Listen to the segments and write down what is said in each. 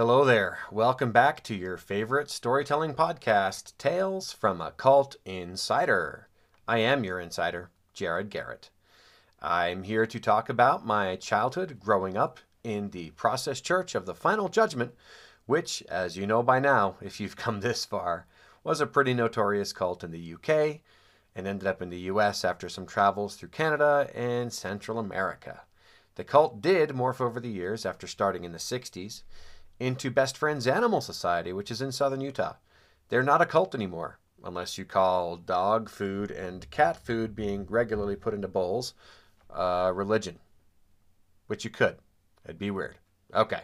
Hello there. Welcome back to your favorite storytelling podcast, Tales from a Cult Insider. I am your insider, Jared Garrett. I'm here to talk about my childhood growing up in the Process Church of the Final Judgment, which, as you know by now, if you've come this far, was a pretty notorious cult in the UK and ended up in the US after some travels through Canada and Central America. The cult did morph over the years after starting in the 60s into Best Friends Animal Society, which is in southern Utah. They're not a cult anymore, unless you call dog food and cat food being regularly put into bowls uh, religion, which you could. It'd be weird. Okay.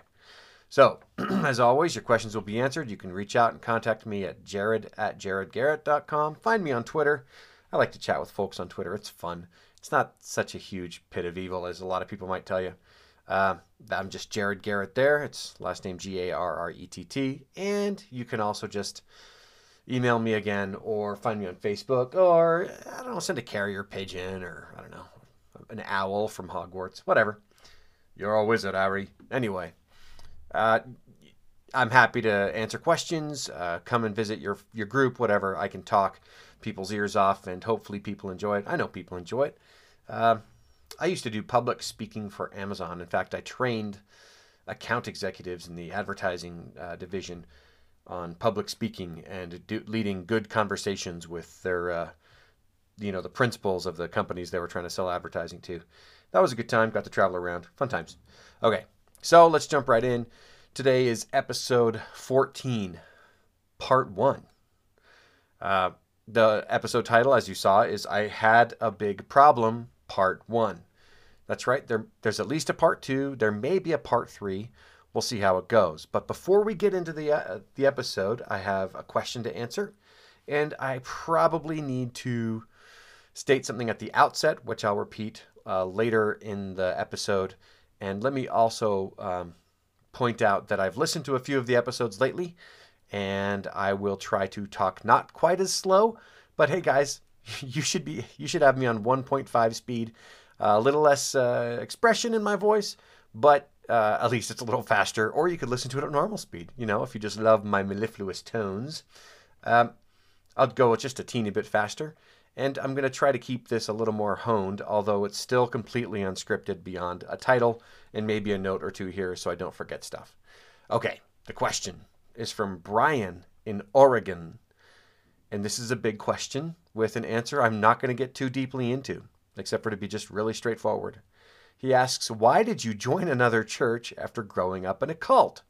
So, as always, your questions will be answered. You can reach out and contact me at jared at jaredgarrett.com. Find me on Twitter. I like to chat with folks on Twitter. It's fun. It's not such a huge pit of evil as a lot of people might tell you. Uh, I'm just Jared Garrett there. It's last name G A R R E T T. And you can also just email me again or find me on Facebook or, I don't know, send a carrier pigeon or, I don't know, an owl from Hogwarts, whatever. You're a wizard, Harry. Anyway, uh, I'm happy to answer questions. Uh, come and visit your your group, whatever. I can talk people's ears off, and hopefully people enjoy it. I know people enjoy it. Uh, I used to do public speaking for Amazon. In fact, I trained account executives in the advertising uh, division on public speaking and do, leading good conversations with their, uh, you know, the principals of the companies they were trying to sell advertising to. That was a good time. Got to travel around. Fun times. Okay, so let's jump right in. Today is episode 14, part one. Uh, the episode title, as you saw, is I Had a Big Problem, part one. That's right. There, there's at least a part two. There may be a part three. We'll see how it goes. But before we get into the uh, the episode, I have a question to answer, and I probably need to state something at the outset, which I'll repeat uh, later in the episode. And let me also um, point out that I've listened to a few of the episodes lately, and I will try to talk not quite as slow. But hey, guys, you should be you should have me on 1.5 speed a little less uh, expression in my voice, but uh, at least it's a little faster. Or you could listen to it at normal speed, you know, if you just love my mellifluous tones. Um, I'll go just a teeny bit faster. And I'm going to try to keep this a little more honed, although it's still completely unscripted beyond a title and maybe a note or two here so I don't forget stuff. Okay, the question is from Brian in Oregon. And this is a big question with an answer I'm not going to get too deeply into except for to be just really straightforward. He asks, Why did you join another church after growing up in a cult?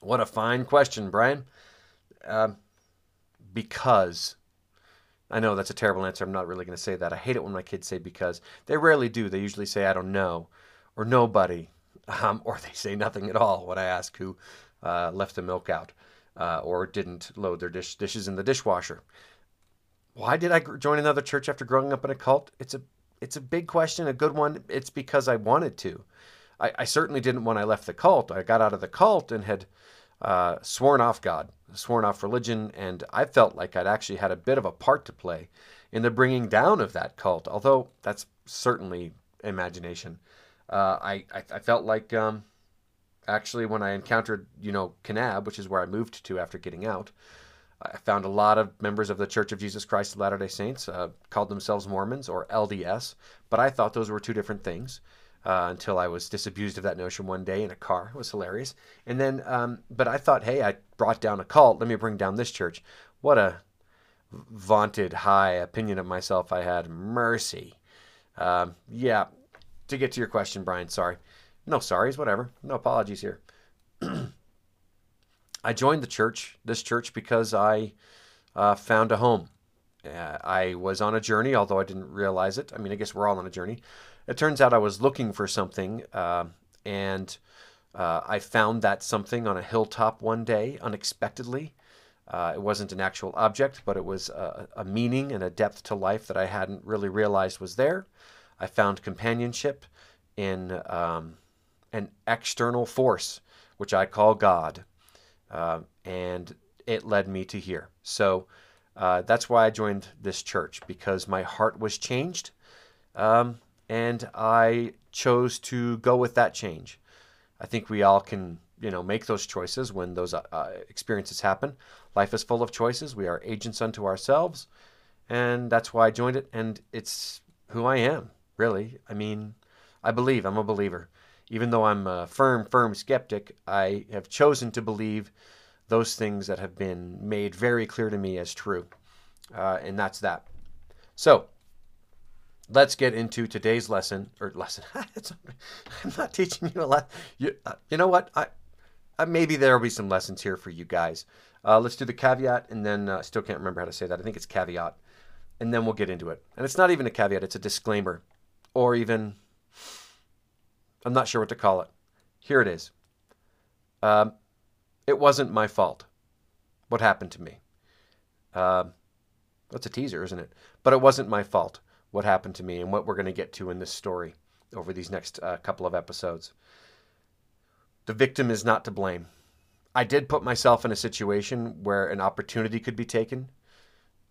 What a fine question, Brian. Uh, because. I know that's a terrible answer. I'm not really going to say that. I hate it when my kids say because. They rarely do. They usually say, I don't know, or nobody, um, or they say nothing at all when I ask who uh, left the milk out uh, or didn't load their dish, dishes in the dishwasher why did I join another church after growing up in a cult? It's a it's a big question, a good one. It's because I wanted to. I, I certainly didn't when I left the cult. I got out of the cult and had uh, sworn off God, sworn off religion, and I felt like I'd actually had a bit of a part to play in the bringing down of that cult. Although that's certainly imagination. Uh, I, I, I felt like um, actually when I encountered you know Kanab, which is where I moved to after getting out. I found a lot of members of the Church of Jesus Christ of Latter day Saints uh, called themselves Mormons or LDS, but I thought those were two different things. Uh, until I was disabused of that notion one day in a car. It was hilarious. And then, um, but I thought, hey, I brought down a cult. Let me bring down this church. What a vaunted high opinion of myself I had. Mercy. Um, yeah. To get to your question, Brian, sorry. No sorries, whatever. No apologies here. I joined the church, this church, because I uh, found a home. Uh, I was on a journey, although I didn't realize it. I mean, I guess we're all on a journey. It turns out I was looking for something, uh, and I found that something on a hilltop one day unexpectedly. Uh, it wasn't an actual object, but it was a, a meaning and a depth to life that I hadn't really realized was there. I found companionship in um, an external force, which I call God. Uh, and it led me to here. So uh, that's why I joined this church because my heart was changed, um, and I chose to go with that change. I think we all can you know, make those choices when those uh, uh, experiences happen. Life is full of choices. We are agents unto ourselves, and that's why I joined it. And it's who I am, really. I mean, I believe. I'm a believer. Even though I'm a firm, firm skeptic, I have chosen to believe those things that have been made very clear to me as true. Uh, and that's that. So, let's get into today's lesson or lesson. I'm not teaching you a lot. You, uh, you know what? I, uh, maybe there will be some lessons here for you guys. Uh, let's do the caveat, and then uh, still can't remember how to say that. I think it's caveat, and then we'll get into it. And it's not even a caveat; it's a disclaimer, or even I'm not sure what to call it. Here it is. Um, it wasn't my fault. What happened to me? Uh, that's a teaser, isn't it? But it wasn't my fault what happened to me and what we're going to get to in this story over these next uh, couple of episodes. The victim is not to blame. I did put myself in a situation where an opportunity could be taken,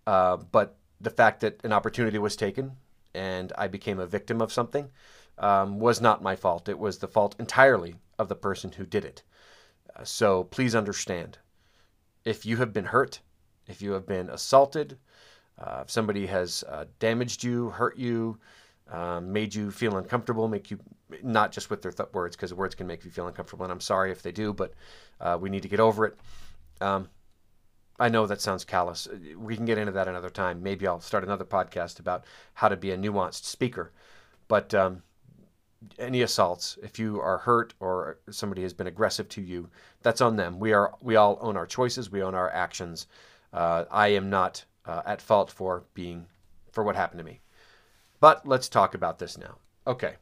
uh, but the fact that an opportunity was taken and I became a victim of something um, was not my fault. It was the fault entirely of the person who did it. Uh, so please understand if you have been hurt, if you have been assaulted, uh, if somebody has uh, damaged you, hurt you, um, made you feel uncomfortable, make you not just with their th- words, because words can make you feel uncomfortable, and I'm sorry if they do, but uh, we need to get over it. Um, I know that sounds callous. We can get into that another time. Maybe I'll start another podcast about how to be a nuanced speaker. But um, any assaults, if you are hurt or somebody has been aggressive to you, that's on them. We are we all own our choices. We own our actions. Uh, I am not uh, at fault for being for what happened to me. But let's talk about this now. Okay.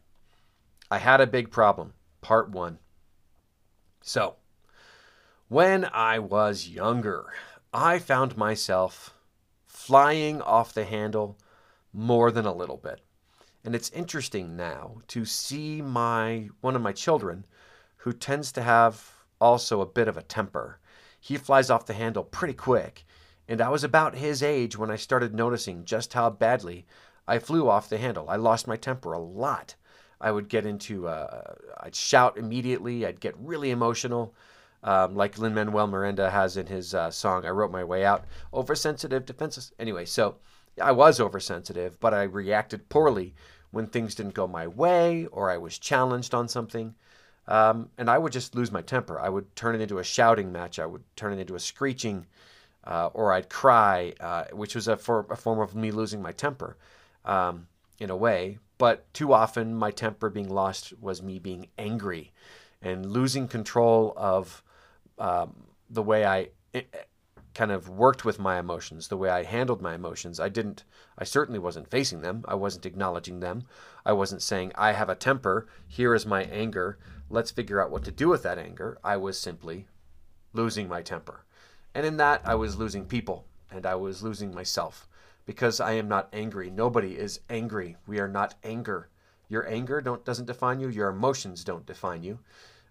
I had a big problem. Part 1. So, when I was younger, I found myself flying off the handle more than a little bit. And it's interesting now to see my one of my children who tends to have also a bit of a temper. He flies off the handle pretty quick and I was about his age when I started noticing just how badly I flew off the handle. I lost my temper a lot. I would get into, uh, I'd shout immediately, I'd get really emotional, um, like Lin Manuel Miranda has in his uh, song, I Wrote My Way Out. Oversensitive, defenseless. Anyway, so I was oversensitive, but I reacted poorly when things didn't go my way or I was challenged on something. Um, and I would just lose my temper. I would turn it into a shouting match. I would turn it into a screeching uh, or I'd cry, uh, which was a, for, a, form of me losing my temper um, in a way. But too often, my temper being lost was me being angry and losing control of um, the way I kind of worked with my emotions, the way I handled my emotions. I didn't, I certainly wasn't facing them. I wasn't acknowledging them. I wasn't saying, I have a temper. Here is my anger. Let's figure out what to do with that anger. I was simply losing my temper. And in that, I was losing people and I was losing myself because I am not angry. Nobody is angry. We are not anger. Your anger don't, doesn't define you, your emotions don't define you.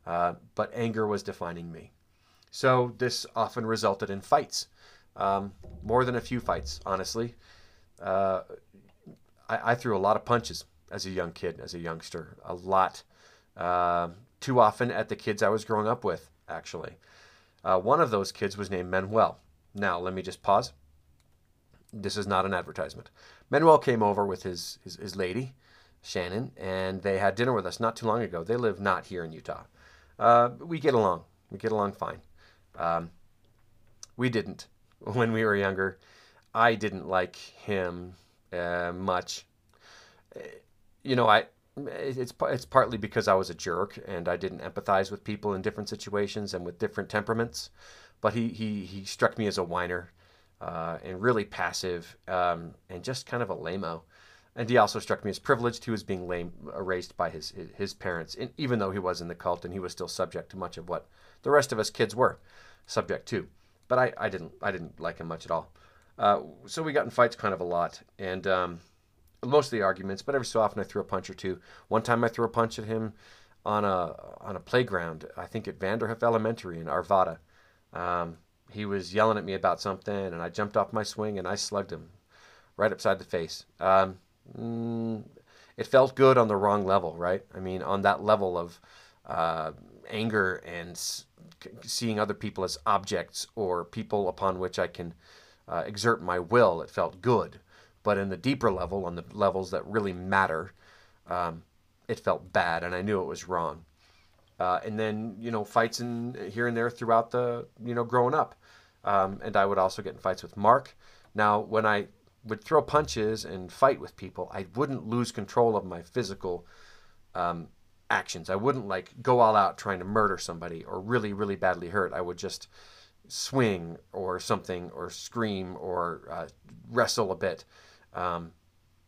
Uh, but anger was defining me. So this often resulted in fights, um, more than a few fights, honestly. Uh, I, I, threw a lot of punches as a young kid, as a youngster, a lot. Uh, too often at the kids I was growing up with, actually. Uh, one of those kids was named Manuel. Now, let me just pause. This is not an advertisement. Manuel came over with his, his, his lady, Shannon, and they had dinner with us not too long ago. They live not here in Utah. Uh, we get along. We get along fine. Um, we didn't when we were younger. I didn't like him uh, much. You know, I it's it's partly because I was a jerk and I didn't empathize with people in different situations and with different temperaments. But he he he struck me as a whiner uh, and really passive um, and just kind of a lameo. And he also struck me as privileged. He was being lame, raised by his his parents, and even though he was in the cult and he was still subject to much of what the rest of us kids were subject to. But I, I didn't I didn't like him much at all. Uh, so we got in fights kind of a lot, and um, the arguments, but every so often I threw a punch or two. One time I threw a punch at him on a on a playground, I think at Vanderhoof Elementary in Arvada. Um, he was yelling at me about something, and I jumped off my swing and I slugged him right upside the face. Um, mm, it felt good on the wrong level, right? I mean, on that level of uh, anger and seeing other people as objects or people upon which I can uh, exert my will, it felt good. But in the deeper level, on the levels that really matter, um, it felt bad, and I knew it was wrong. Uh, and then you know fights in here and there throughout the you know growing up, um, and I would also get in fights with Mark. Now when I would throw punches and fight with people, I wouldn't lose control of my physical um, actions. I wouldn't like go all out trying to murder somebody or really really badly hurt. I would just swing or something or scream or uh, wrestle a bit, um,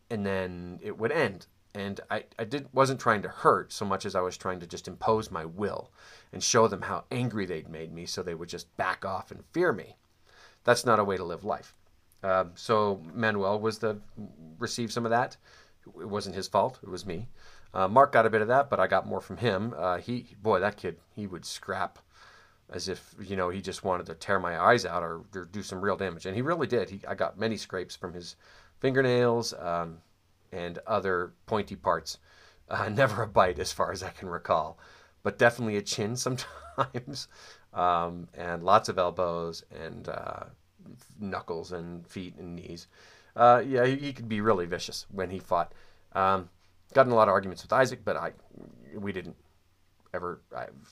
and then it would end and I, I did wasn't trying to hurt so much as I was trying to just impose my will and show them how angry they'd made me so they would just back off and fear me. That's not a way to live life. Um, so Manuel was the received some of that. It wasn't his fault. It was me. Uh, Mark got a bit of that, but I got more from him. Uh, he boy, that kid, he would scrap as if you know he just wanted to tear my eyes out or, or do some real damage, and he really did. He, I got many scrapes from his fingernails. Um, and other pointy parts. Uh, never a bite, as far as I can recall, but definitely a chin sometimes, um, and lots of elbows and uh, knuckles and feet and knees. Uh, yeah, he, he, could be really vicious when he fought. Um, got in a lot of arguments with Isaac, but I we didn't ever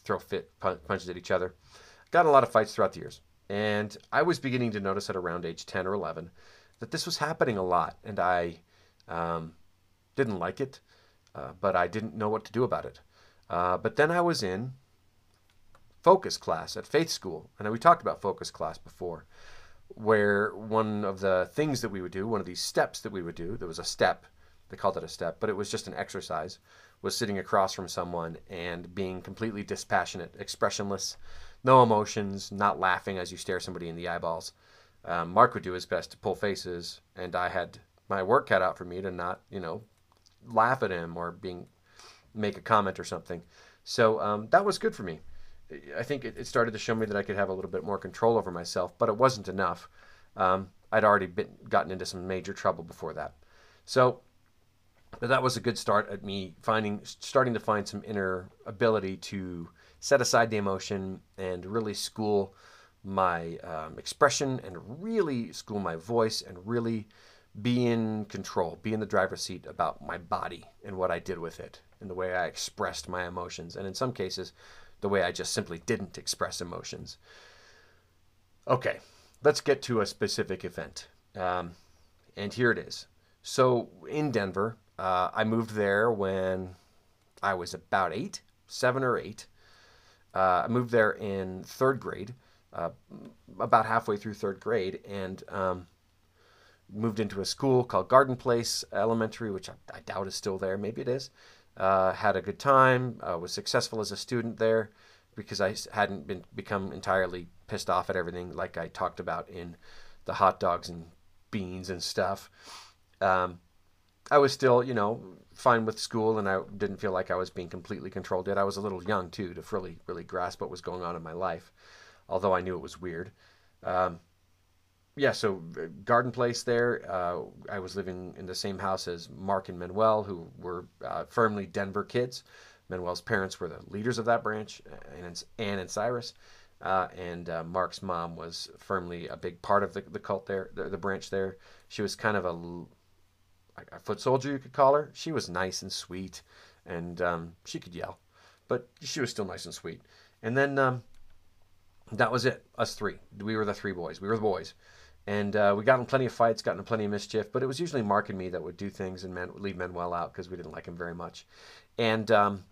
throw fit punches at each other. Got a lot of fights throughout the years, and I was beginning to notice at around age ten or eleven that this was happening a lot, and I um, didn't like it, uh, but I didn't know what to do about it. Uh, but then I was in focus class at faith school, and we talked about focus class before, where one of the things that we would do, one of these steps that we would do, there was a step, they called it a step, but it was just an exercise, was sitting across from someone and being completely dispassionate, expressionless, no emotions, not laughing as you stare somebody in the eyeballs. Um, Mark would do his best to pull faces, and I had my work cut out for me to not, you know, laugh at him or being make a comment or something. So um, that was good for me. I think it, it, started to show me that I could have a little bit more control over myself, but it wasn't enough. Um, I'd already been gotten into some major trouble before that. So that was a good start at me finding starting to find some inner ability to set aside the emotion and really school my um, expression and really school my voice and really be in control, be in the driver's seat about my body and what I did with it and the way I expressed my emotions. And in some cases, the way I just simply didn't express emotions. Okay, let's get to a specific event. Um, and here it is. So in Denver, uh, I moved there when I was about eight, seven or eight. Uh, I moved there in third grade, uh, about halfway through third grade, and um, moved into a school called Garden Place Elementary, which I, I doubt is still there. Maybe it is. Uh, had a good time. Uh, was successful as a student there because I hadn't been become entirely pissed off at everything like I talked about in the hot dogs and beans and stuff. Um, I was still, you know, fine with school, and I didn't feel like I was being completely controlled yet. I was a little young too to really, really grasp what was going on in my life, although I knew it was weird. Um, yeah, so uh, Garden Place there. Uh, I was living in the same house as Mark and Manuel, who were uh, firmly Denver kids. Manuel's parents were the leaders of that branch, and Anne and Cyrus. Uh, and uh, Mark's mom was firmly a big part of the, the cult there, the, the branch there. She was kind of a, a foot soldier, you could call her. She was nice and sweet, and um, she could yell, but she was still nice and sweet. And then um, that was it, us three. We were the three boys. We were the boys. And uh, we got in plenty of fights, got in plenty of mischief, but it was usually Mark and me that would do things and Man- leave Manuel out because we didn't like him very much. And um,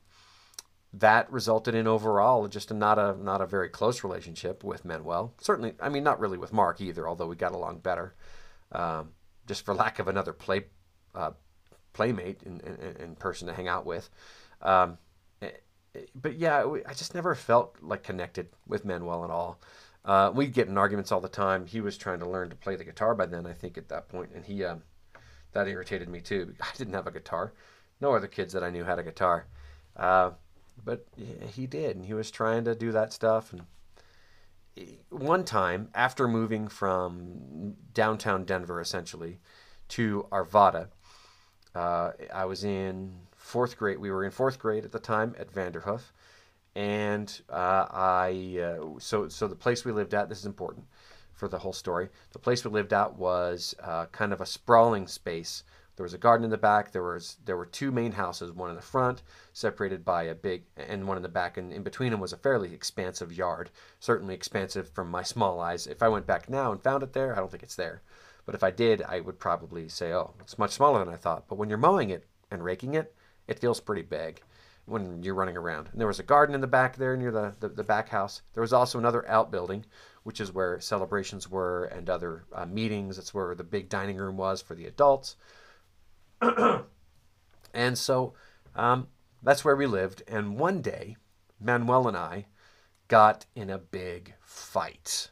that resulted in overall just a, not a not a very close relationship with Manuel. Certainly, I mean, not really with Mark either, although we got along better. Um, just for lack of another play uh, playmate in, in, in, person to hang out with. Um, eh, eh, but yeah, I just never felt like connected with Manuel at all. Uh, we'd get in arguments all the time. He was trying to learn to play the guitar by then, I think, at that point, and he uh, that irritated me too. I didn't have a guitar. No other kids that I knew had a guitar, uh, but he did, and he was trying to do that stuff. And one time, after moving from downtown Denver, essentially, to Arvada, uh, I was in fourth grade. We were in fourth grade at the time at Vanderhoof, and uh, I uh, so so the place we lived at. This is important for the whole story. The place we lived at was uh, kind of a sprawling space. There was a garden in the back. There was there were two main houses, one in the front, separated by a big, and one in the back, and in between them was a fairly expansive yard. Certainly expansive from my small eyes. If I went back now and found it there, I don't think it's there. But if I did, I would probably say, "Oh, it's much smaller than I thought." But when you're mowing it and raking it, it feels pretty big when you're running around. And there was a garden in the back there near the, the, the back house. There was also another outbuilding, which is where celebrations were and other uh, meetings. That's where the big dining room was for the adults. and so um, that's where we lived. And one day, Manuel and I got in a big fight.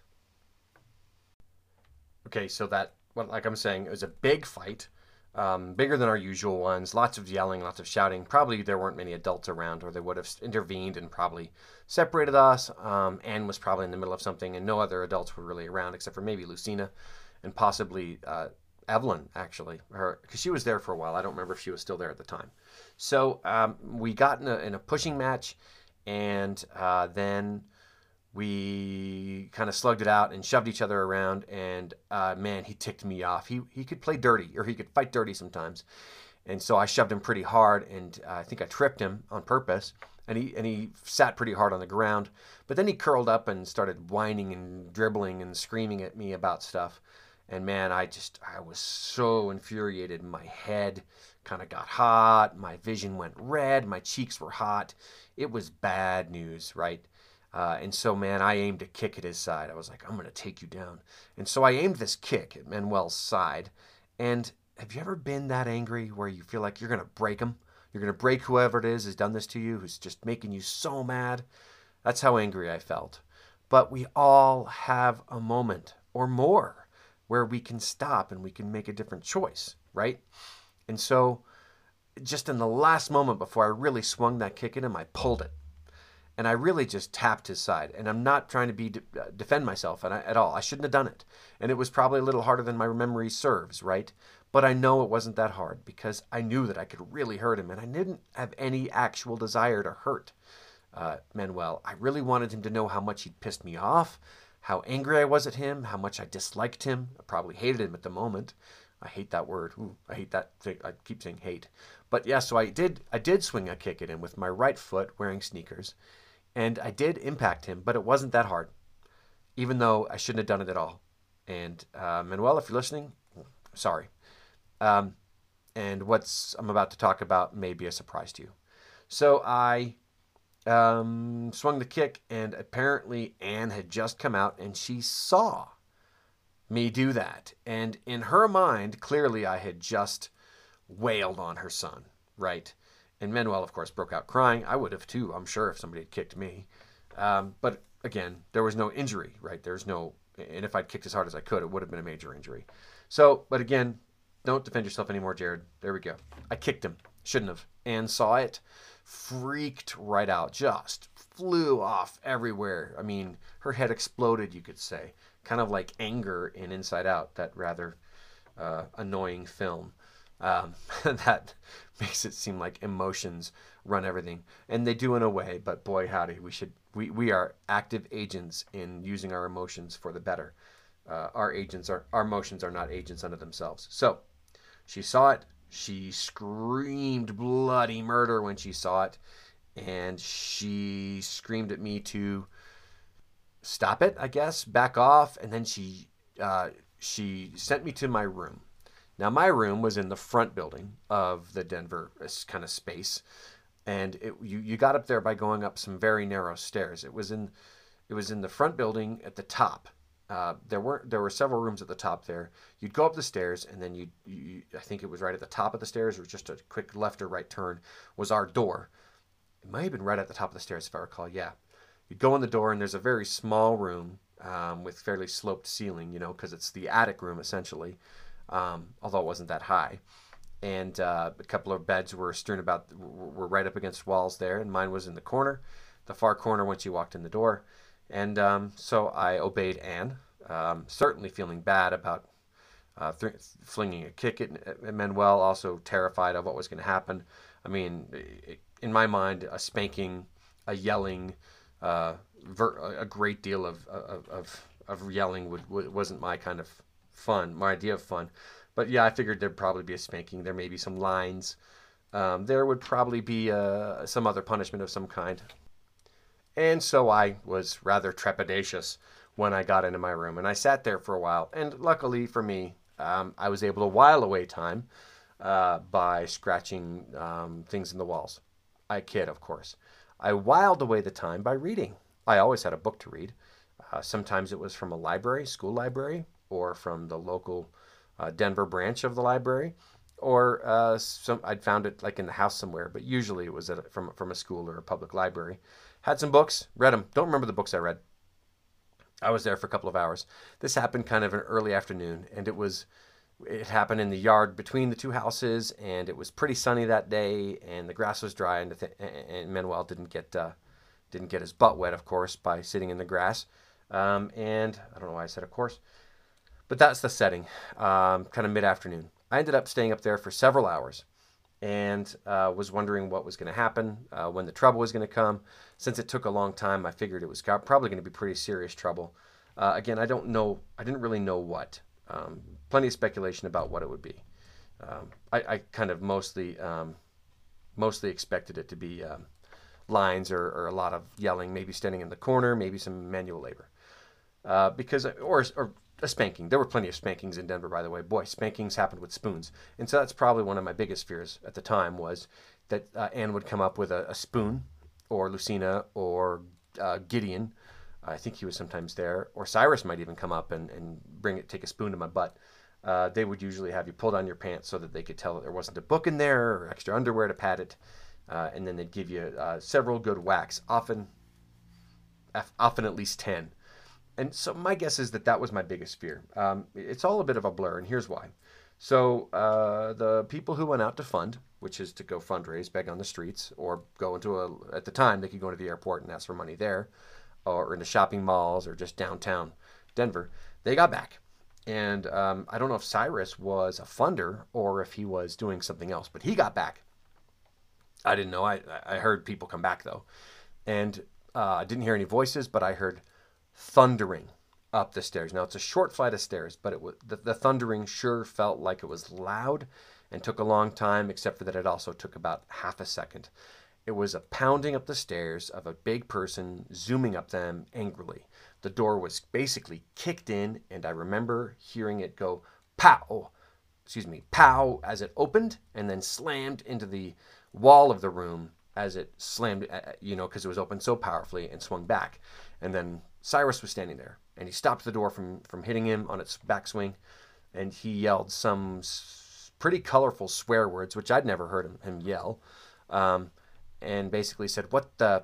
Okay, so that, well, like I'm saying, it was a big fight um, bigger than our usual ones. Lots of yelling, lots of shouting. Probably there weren't many adults around, or they would have intervened and probably separated us. Um, Anne was probably in the middle of something, and no other adults were really around except for maybe Lucina and possibly uh, Evelyn, actually, her because she was there for a while. I don't remember if she was still there at the time. So um, we got in a, in a, pushing match, and uh, then we kind of slugged it out and shoved each other around. And uh, man, he ticked me off. He he could play dirty, or he could fight dirty sometimes. And so I shoved him pretty hard, and uh, I think I tripped him on purpose. And he and he sat pretty hard on the ground. But then he curled up and started whining and dribbling and screaming at me about stuff. And man, I just I was so infuriated. My head kind of got hot. My vision went red. My cheeks were hot. It was bad news, right? Uh, and so, man, I aimed a kick at his side. I was like, I'm going to take you down. And so I aimed this kick at Manuel's side. And have you ever been that angry where you feel like you're going to break him? You're going to break whoever it is who's done this to you, who's just making you so mad? That's how angry I felt. But we all have a moment or more where we can stop and we can make a different choice, right? And so, just in the last moment before I really swung that kick at him, I pulled it and I really just tapped his side. And I'm not trying to be de- uh, defend myself at all. I shouldn't have done it, and it was probably a little harder than my memory serves, right? But I know it wasn't that hard because I knew that I could really hurt him, and I didn't have any actual desire to hurt uh, Manuel. I really wanted him to know how much he'd pissed me off, how angry I was at him, how much I disliked him. I probably hated him at the moment. I hate that word. Ooh, I hate that. Thing. I keep saying hate. But yeah, so I did. I did swing a kick at him with my right foot, wearing sneakers and I did impact him, but it wasn't that hard, even though I shouldn't have done it at all. And uh, Manuel, if you're listening, sorry. Um, and what's I'm about to talk about may be a surprise to you. So I um, swung the kick, and apparently Anne had just come out and she saw me do that. And in her mind, clearly I had just wailed on her son, right? And Manuel, of course, broke out crying. I would have too, I'm sure, if somebody had kicked me. Um, but again, there was no injury, right? There's no, and if I'd kicked as hard as I could, it would have been a major injury. So, but again, don't defend yourself anymore, Jared. There we go. I kicked him. Shouldn't have. And saw it, freaked right out, just flew off everywhere. I mean, her head exploded, you could say. Kind of like anger in Inside Out, that rather uh, annoying film. Um, that makes it seem like emotions run everything, and they do in a way. But boy, howdy, we should we, we are active agents in using our emotions for the better. Uh, our agents are our emotions are not agents unto themselves. So she saw it. She screamed bloody murder when she saw it, and she screamed at me to stop it. I guess back off, and then she uh, she sent me to my room now, my room was in the front building of the Denver uh, kind of space, and it, you you got up there by going up some very narrow stairs. It was in it was in the front building at the top. Uh, there were there were several rooms at the top there. You'd go up the stairs, and then you, you I think it was right at the top of the stairs, or just a quick left or right turn was our door. It might have been right at the top of the stairs, if I recall. Yeah, you'd go in the door, and there's a very small room um, with fairly sloped ceiling, you know, because it's the attic room essentially um, although it wasn't that high. And uh, a couple of beds were strewn about, were right up against walls there, and mine was in the corner, the far corner once you walked in the door. And um, so I obeyed Anne, um, certainly feeling bad about uh, th- flinging a kick at, Manuel, also terrified of what was going to happen. I mean, in my mind, a spanking a yelling, uh, ver- a great deal of of, of, of yelling would, would wasn't my kind of fun, my idea of fun. But yeah, I figured there'd probably be a spanking. There may be some lines. Um, there would probably be uh, some other punishment of some kind. And so I was rather trepidatious when I got into my room. And I sat there for a while. And luckily for me, um, I was able to while away time uh, by scratching um, things in the walls. I kid, of course. I whiled away the time by reading. I always had a book to read. Uh, sometimes it was from a library, school library, or from the local uh, Denver branch of the library, or uh, some I'd found it like in the house somewhere. But usually it was from from a school or a public library. Had some books, read them. Don't remember the books I read. I was there for a couple of hours. This happened kind of an early afternoon, and it was it happened in the yard between the two houses, and it was pretty sunny that day, and the grass was dry, and, th- and Manuel didn't get uh, didn't get his butt wet, of course, by sitting in the grass. Um, and I don't know why I said of course, but that's the setting, um, kind of mid afternoon. I ended up staying up there for several hours and uh, was wondering what was going to happen, uh, when the trouble was going to come. Since it took a long time, I figured it was probably going to be pretty serious trouble. Uh, again, I don't know, I didn't really know what. Um, plenty of speculation about what it would be. Um, I, I, kind of mostly um, mostly expected it to be um, lines or, or, a lot of yelling, maybe standing in the corner, maybe some manual labor. Uh, because or, or a spanking. There were plenty of spankings in Denver, by the way. Boy, spankings happened with spoons, and so that's probably one of my biggest fears at the time was that uh, Anne would come up with a, a spoon, or Lucina, or uh, Gideon. I think he was sometimes there, or Cyrus might even come up and, and bring it, take a spoon to my butt. Uh, they would usually have you pull down your pants so that they could tell that there wasn't a book in there or extra underwear to pad it, uh, and then they'd give you uh, several good whacks, often, often at least ten and so my guess is that that was my biggest fear. Um, it's all a bit of a blur, and here's why. So uh, the people who went out to fund, which is to go fundraise, beg on the streets, or go into a at the time they could go into the airport and ask for money there, or into shopping malls or just downtown Denver. They got back, and um, I don't know if Cyrus was a funder or if he was doing something else, but he got back. I didn't know. I I heard people come back though, and uh, I didn't hear any voices, but I heard thundering up the stairs. Now it's a short flight of stairs, but it was, the, the thundering sure felt like it was loud and took a long time, except for that it also took about half a second. It was a pounding up the stairs of a big person zooming up them angrily. The door was basically kicked in, and I remember hearing it go pow, excuse me, pow as it opened and then slammed into the wall of the room as it slammed, uh, you know, because it was opened so powerfully and swung back. And then Cyrus was standing there, and he stopped the door from, from hitting him on its backswing, and he yelled some pretty colorful swear words, which I'd never heard him, him yell, um, and basically said, What the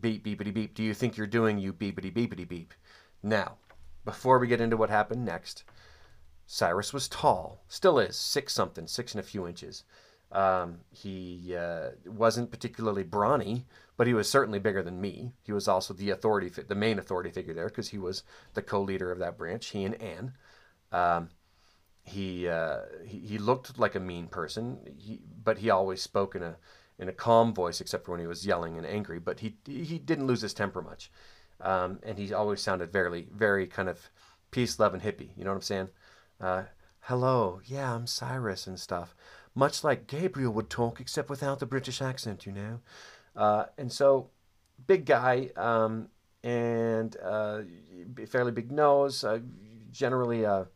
beep, beepity beep do you think you're doing, you beepity beepity beep? Now, before we get into what happened next, Cyrus was tall, still is, six something, six and a few inches. Um, he uh, wasn't particularly brawny, but he was certainly bigger than me. He was also the authority, the main authority figure there, because he was the co-leader of that branch. He and Anne. Um, he, uh, he, he looked like a mean person, he, but he always spoke in a in a calm voice, except for when he was yelling and angry. But he he didn't lose his temper much, um, and he always sounded very very kind of peace, love, and hippie. You know what I'm saying? Uh, Hello, yeah, I'm Cyrus and stuff much like Gabriel would talk, except without the British accent, you know. Uh, and so, big guy, um, and uh, fairly big nose, uh, generally a,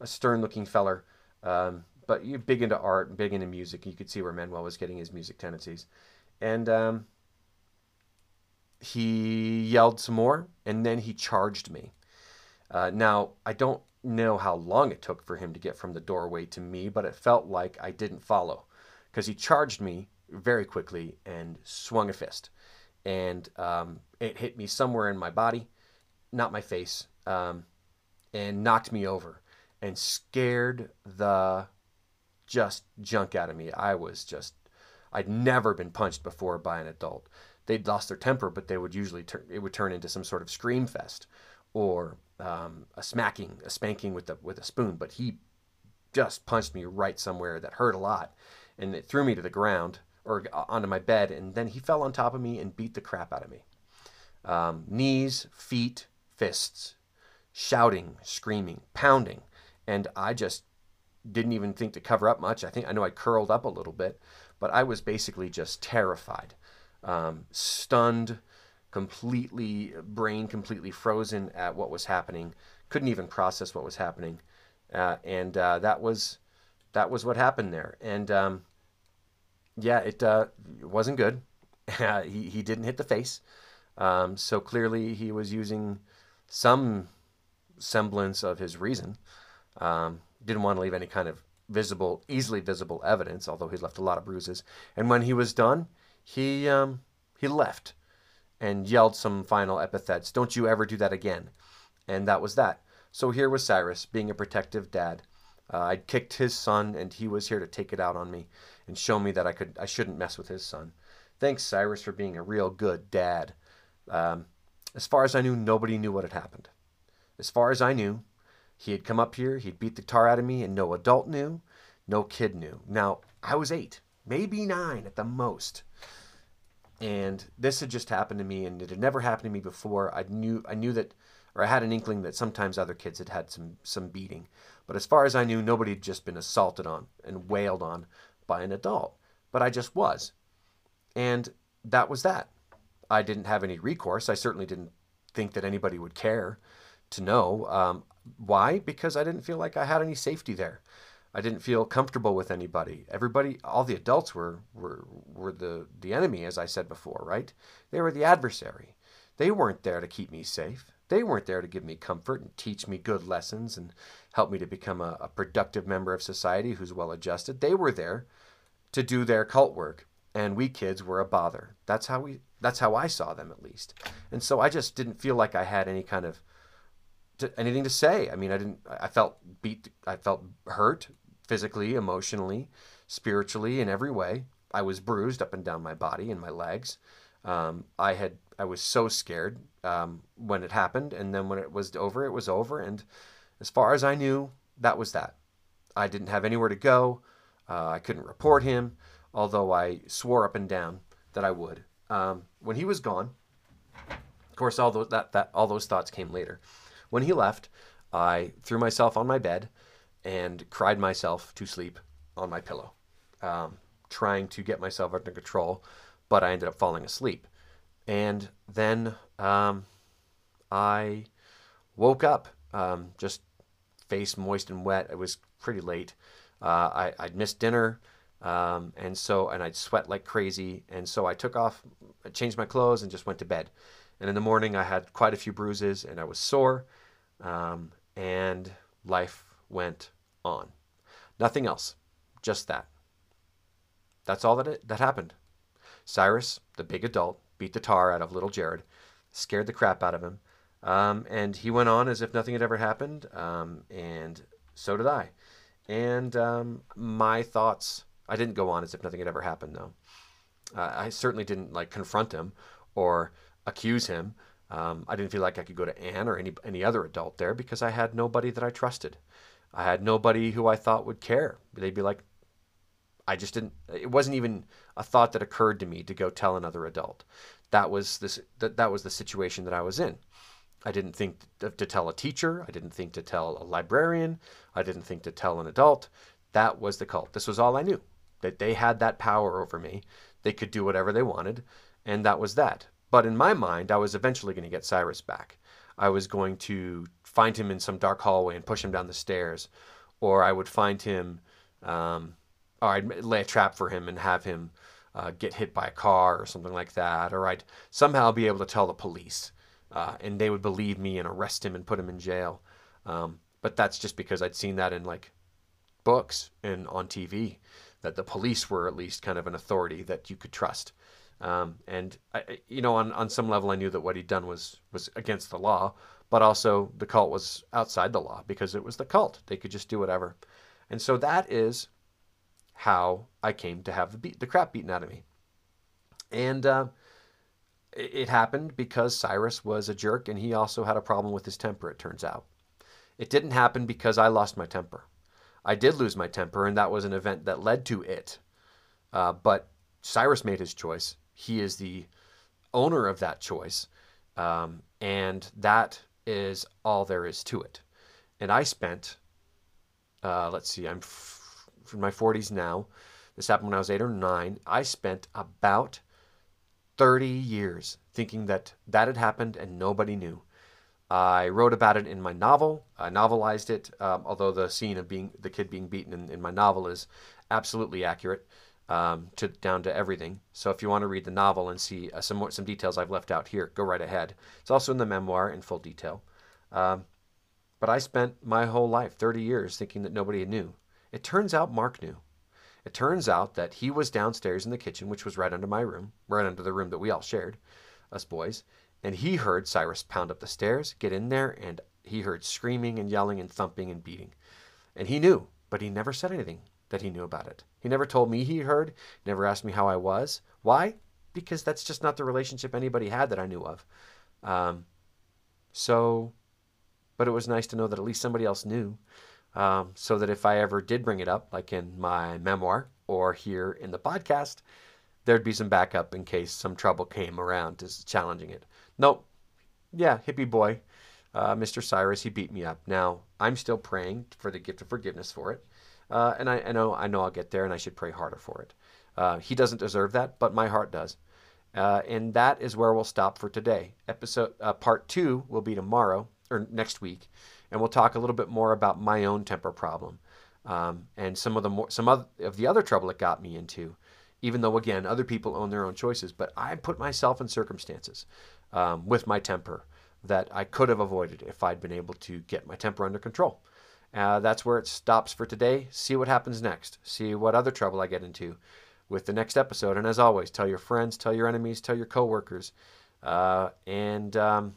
a stern-looking feller, um, but you're big into art, big into music. You could see where Manuel was getting his music tendencies, and um, he yelled some more, and then he charged me. Uh, now I don't know how long it took for him to get from the doorway to me, but it felt like I didn't follow because he charged me very quickly and swung a fist. And um, it hit me somewhere in my body, not my face, um, and knocked me over and scared the just junk out of me. I was just, I'd never been punched before by an adult. They'd lost their temper, but they would usually turn, it would turn into some sort of scream fest or um, a smacking, a spanking with a with a spoon, but he just punched me right somewhere that hurt a lot, and it threw me to the ground or onto my bed, and then he fell on top of me and beat the crap out of me. Um, knees, feet, fists, shouting, screaming, pounding, and I just didn't even think to cover up much. I think I know I curled up a little bit, but I was basically just terrified, um, stunned, completely brain completely frozen at what was happening. Couldn't even process what was happening, uh, and uh, that was that was what happened there. And um, yeah, it, uh, wasn't good. he he didn't hit the face, um, so clearly he was using some semblance of his reason. Um, didn't want to leave any kind of visible, easily visible evidence, although he left a lot of bruises. And when he was done, he um, he left and yelled some final epithets. Don't you ever do that again. And that was that. So here was Cyrus being a protective dad. Uh, I'd kicked his son, and he was here to take it out on me and show me that I could I shouldn't mess with his son. Thanks, Cyrus, for being a real good dad. Um, as far as I knew, nobody knew what had happened. As far as I knew, he had come up here, he'd beat the tar out of me, and no adult knew, no kid knew. Now, I was eight, maybe nine at the most. And this had just happened to me, and it had never happened to me before. I knew, I knew that, or I had an inkling that sometimes other kids had had some some beating. But as far as I knew, nobody had just been assaulted on and wailed on by an adult. But I just was, and that was that. I didn't have any recourse. I certainly didn't think that anybody would care to know. Um, why? Because I didn't feel like I had any safety there. I didn't feel comfortable with anybody. Everybody, all the adults were were were the the enemy, as I said before, right? They were the adversary. They weren't there to keep me safe. They weren't there to give me comfort and teach me good lessons and help me to become a, a productive member of society who's well adjusted. They were there to do their cult work, and we kids were a bother. That's how we. That's how I saw them, at least. And so I just didn't feel like I had any kind of to, anything to say. I mean, I didn't. I felt beat. I felt hurt physically, emotionally, spiritually, in every way. I was bruised up and down my body and my legs. Um, I had. I was so scared um, when it happened, and then when it was over, it was over. And as far as I knew, that was that. I didn't have anywhere to go. Uh, I couldn't report him, although I swore up and down that I would. Um, when he was gone, of course, all those that, that all those thoughts came later. When he left, I threw myself on my bed and cried myself to sleep on my pillow, um, trying to get myself under control, but I ended up falling asleep. And then um, I woke up, um, just face moist and wet. It was pretty late. Uh, I, I'd missed dinner. Um, and so, and I'd sweat like crazy. And so I took off, I changed my clothes, and just went to bed. And in the morning, I had quite a few bruises and I was sore. Um, and life went on. Nothing else, just that. That's all that, it, that happened. Cyrus, the big adult, beat the tar out of little Jared, scared the crap out of him, um, and he went on as if nothing had ever happened, um, and so did I. And um, my thoughts, I didn't go on as if nothing had ever happened, though. Uh, I certainly didn't like confront him or accuse him. Um, I didn't feel like I could go to Anne or any any other adult there because I had nobody that I trusted. I had nobody who I thought would care. They'd be like, I just didn't. It wasn't even a thought that occurred to me to go tell another adult. That was this. That that was the situation that I was in. I didn't think to, to tell a teacher. I didn't think to tell a librarian. I didn't think to tell an adult. That was the cult. This was all I knew. That they had that power over me. They could do whatever they wanted, and that was that. But in my mind, I was eventually going to get Cyrus back. I was going to find him in some dark hallway and push him down the stairs, or I would find him, um, or I'd lay a trap for him and have him uh, get hit by a car or something like that, or I'd somehow be able to tell the police, uh, and they would believe me and arrest him and put him in jail. Um, but that's just because I'd seen that in like books and on TV, that the police were at least kind of an authority that you could trust. Um, and I, you know, on, on some level, I knew that what he'd done was was against the law, but also the cult was outside the law because it was the cult; they could just do whatever. And so that is how I came to have the beat, the crap beaten out of me. And uh, it, happened because Cyrus was a jerk, and he also had a problem with his temper. It turns out, it didn't happen because I lost my temper. I did lose my temper, and that was an event that led to it. Uh, but Cyrus made his choice. He is the owner of that choice. Um, and that is all there is to it. And I spent, uh, let's see, I'm f- in my 40s now. This happened when I was eight or nine. I spent about 30 years thinking that that had happened and nobody knew. I wrote about it in my novel. I novelized it, um, although the scene of being the kid being beaten in, in my novel is absolutely accurate um, to down to everything. So if you want to read the novel and see uh, some more, some details I've left out here, go right ahead. It's also in the memoir in full detail. Um, but I spent my whole life, 30 years, thinking that nobody knew. It turns out Mark knew. It turns out that he was downstairs in the kitchen, which was right under my room, right under the room that we all shared, us boys, and he heard Cyrus pound up the stairs, get in there, and he heard screaming and yelling and thumping and beating. And he knew, but he never said anything that he knew about it. He never told me he heard, never asked me how I was. Why? Because that's just not the relationship anybody had that I knew of. Um, so, but it was nice to know that at least somebody else knew. Um, so that if I ever did bring it up, like in my memoir or here in the podcast, there'd be some backup in case some trouble came around to challenging it. Nope. Yeah, hippie boy, uh, Mr. Cyrus, he beat me up. Now, I'm still praying for the gift of forgiveness for it. Uh, and I, I, know I know I'll get there, and I should pray harder for it. Uh, he doesn't deserve that, but my heart does. Uh, and that is where we'll stop for today. Episode uh, part two will be tomorrow or next week, and we'll talk a little bit more about my own temper problem um, and some of the more some of the other trouble it got me into. Even though again, other people own their own choices, but I put myself in circumstances um, with my temper that I could have avoided if I'd been able to get my temper under control. Uh, that's where it stops for today. See what happens next. See what other trouble I get into with the next episode. And as always, tell your friends, tell your enemies, tell your coworkers, uh, and um,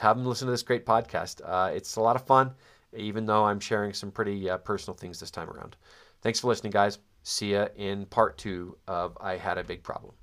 have them listen to this great podcast. Uh, it's a lot of fun, even though I'm sharing some pretty uh, personal things this time around. Thanks for listening, guys. See ya in part two of I Had a Big Problem.